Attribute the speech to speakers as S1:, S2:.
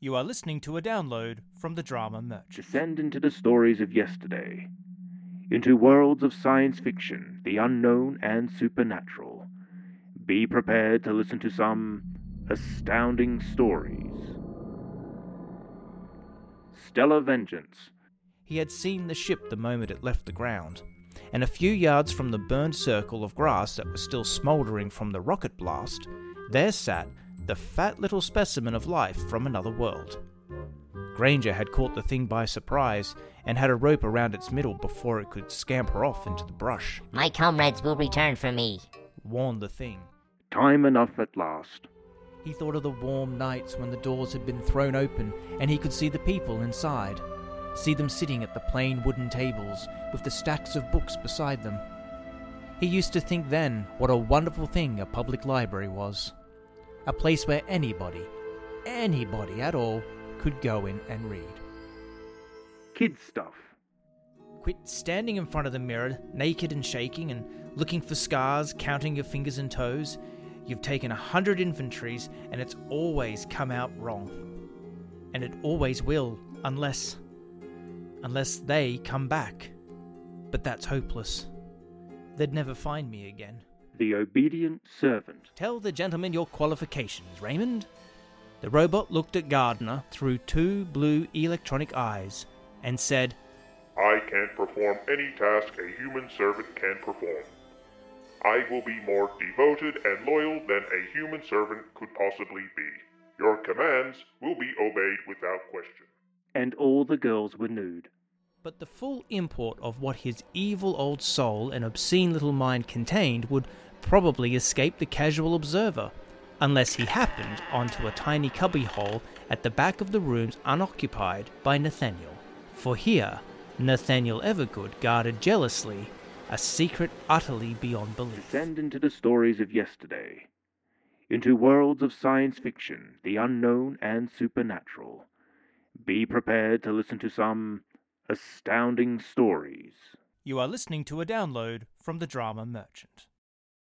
S1: You are listening to a download from the Drama Merchant.
S2: Descend into the stories of yesterday, into worlds of science fiction, the unknown and supernatural. Be prepared to listen to some astounding stories. Stellar Vengeance.
S1: He had seen the ship the moment it left the ground, and a few yards from the burned circle of grass that was still smouldering from the rocket blast, there sat the fat little specimen of life from another world. Granger had caught the thing by surprise and had a rope around its middle before it could scamper off into the brush,
S3: My comrades will return for me.
S1: warned the thing.
S2: Time enough at last.
S1: He thought of the warm nights when the doors had been thrown open and he could see the people inside. See them sitting at the plain wooden tables with the stacks of books beside them. He used to think then what a wonderful thing a public library was. A place where anybody, anybody at all, could go in and read.
S2: Kid stuff.
S1: Quit standing in front of the mirror, naked and shaking, and looking for scars, counting your fingers and toes. You've taken a hundred inventories, and it's always come out wrong. And it always will, unless. unless they come back. But that's hopeless. They'd never find me again.
S2: The Obedient Servant.
S1: Tell the gentleman your qualifications, Raymond. The robot looked at Gardner through two blue electronic eyes and said,
S4: I can't perform any task a human servant can perform. I will be more devoted and loyal than a human servant could possibly be. Your commands will be obeyed without question.
S2: And all the girls were nude.
S1: But the full import of what his evil old soul and obscene little mind contained would probably escape the casual observer, unless he happened onto a tiny cubbyhole at the back of the rooms unoccupied by Nathaniel. For here, Nathaniel Evergood guarded jealously a secret utterly beyond belief.
S2: Descend into the stories of yesterday, into worlds of science fiction, the unknown and supernatural. Be prepared to listen to some astounding stories.
S1: You are listening to a download from the Drama Merchant.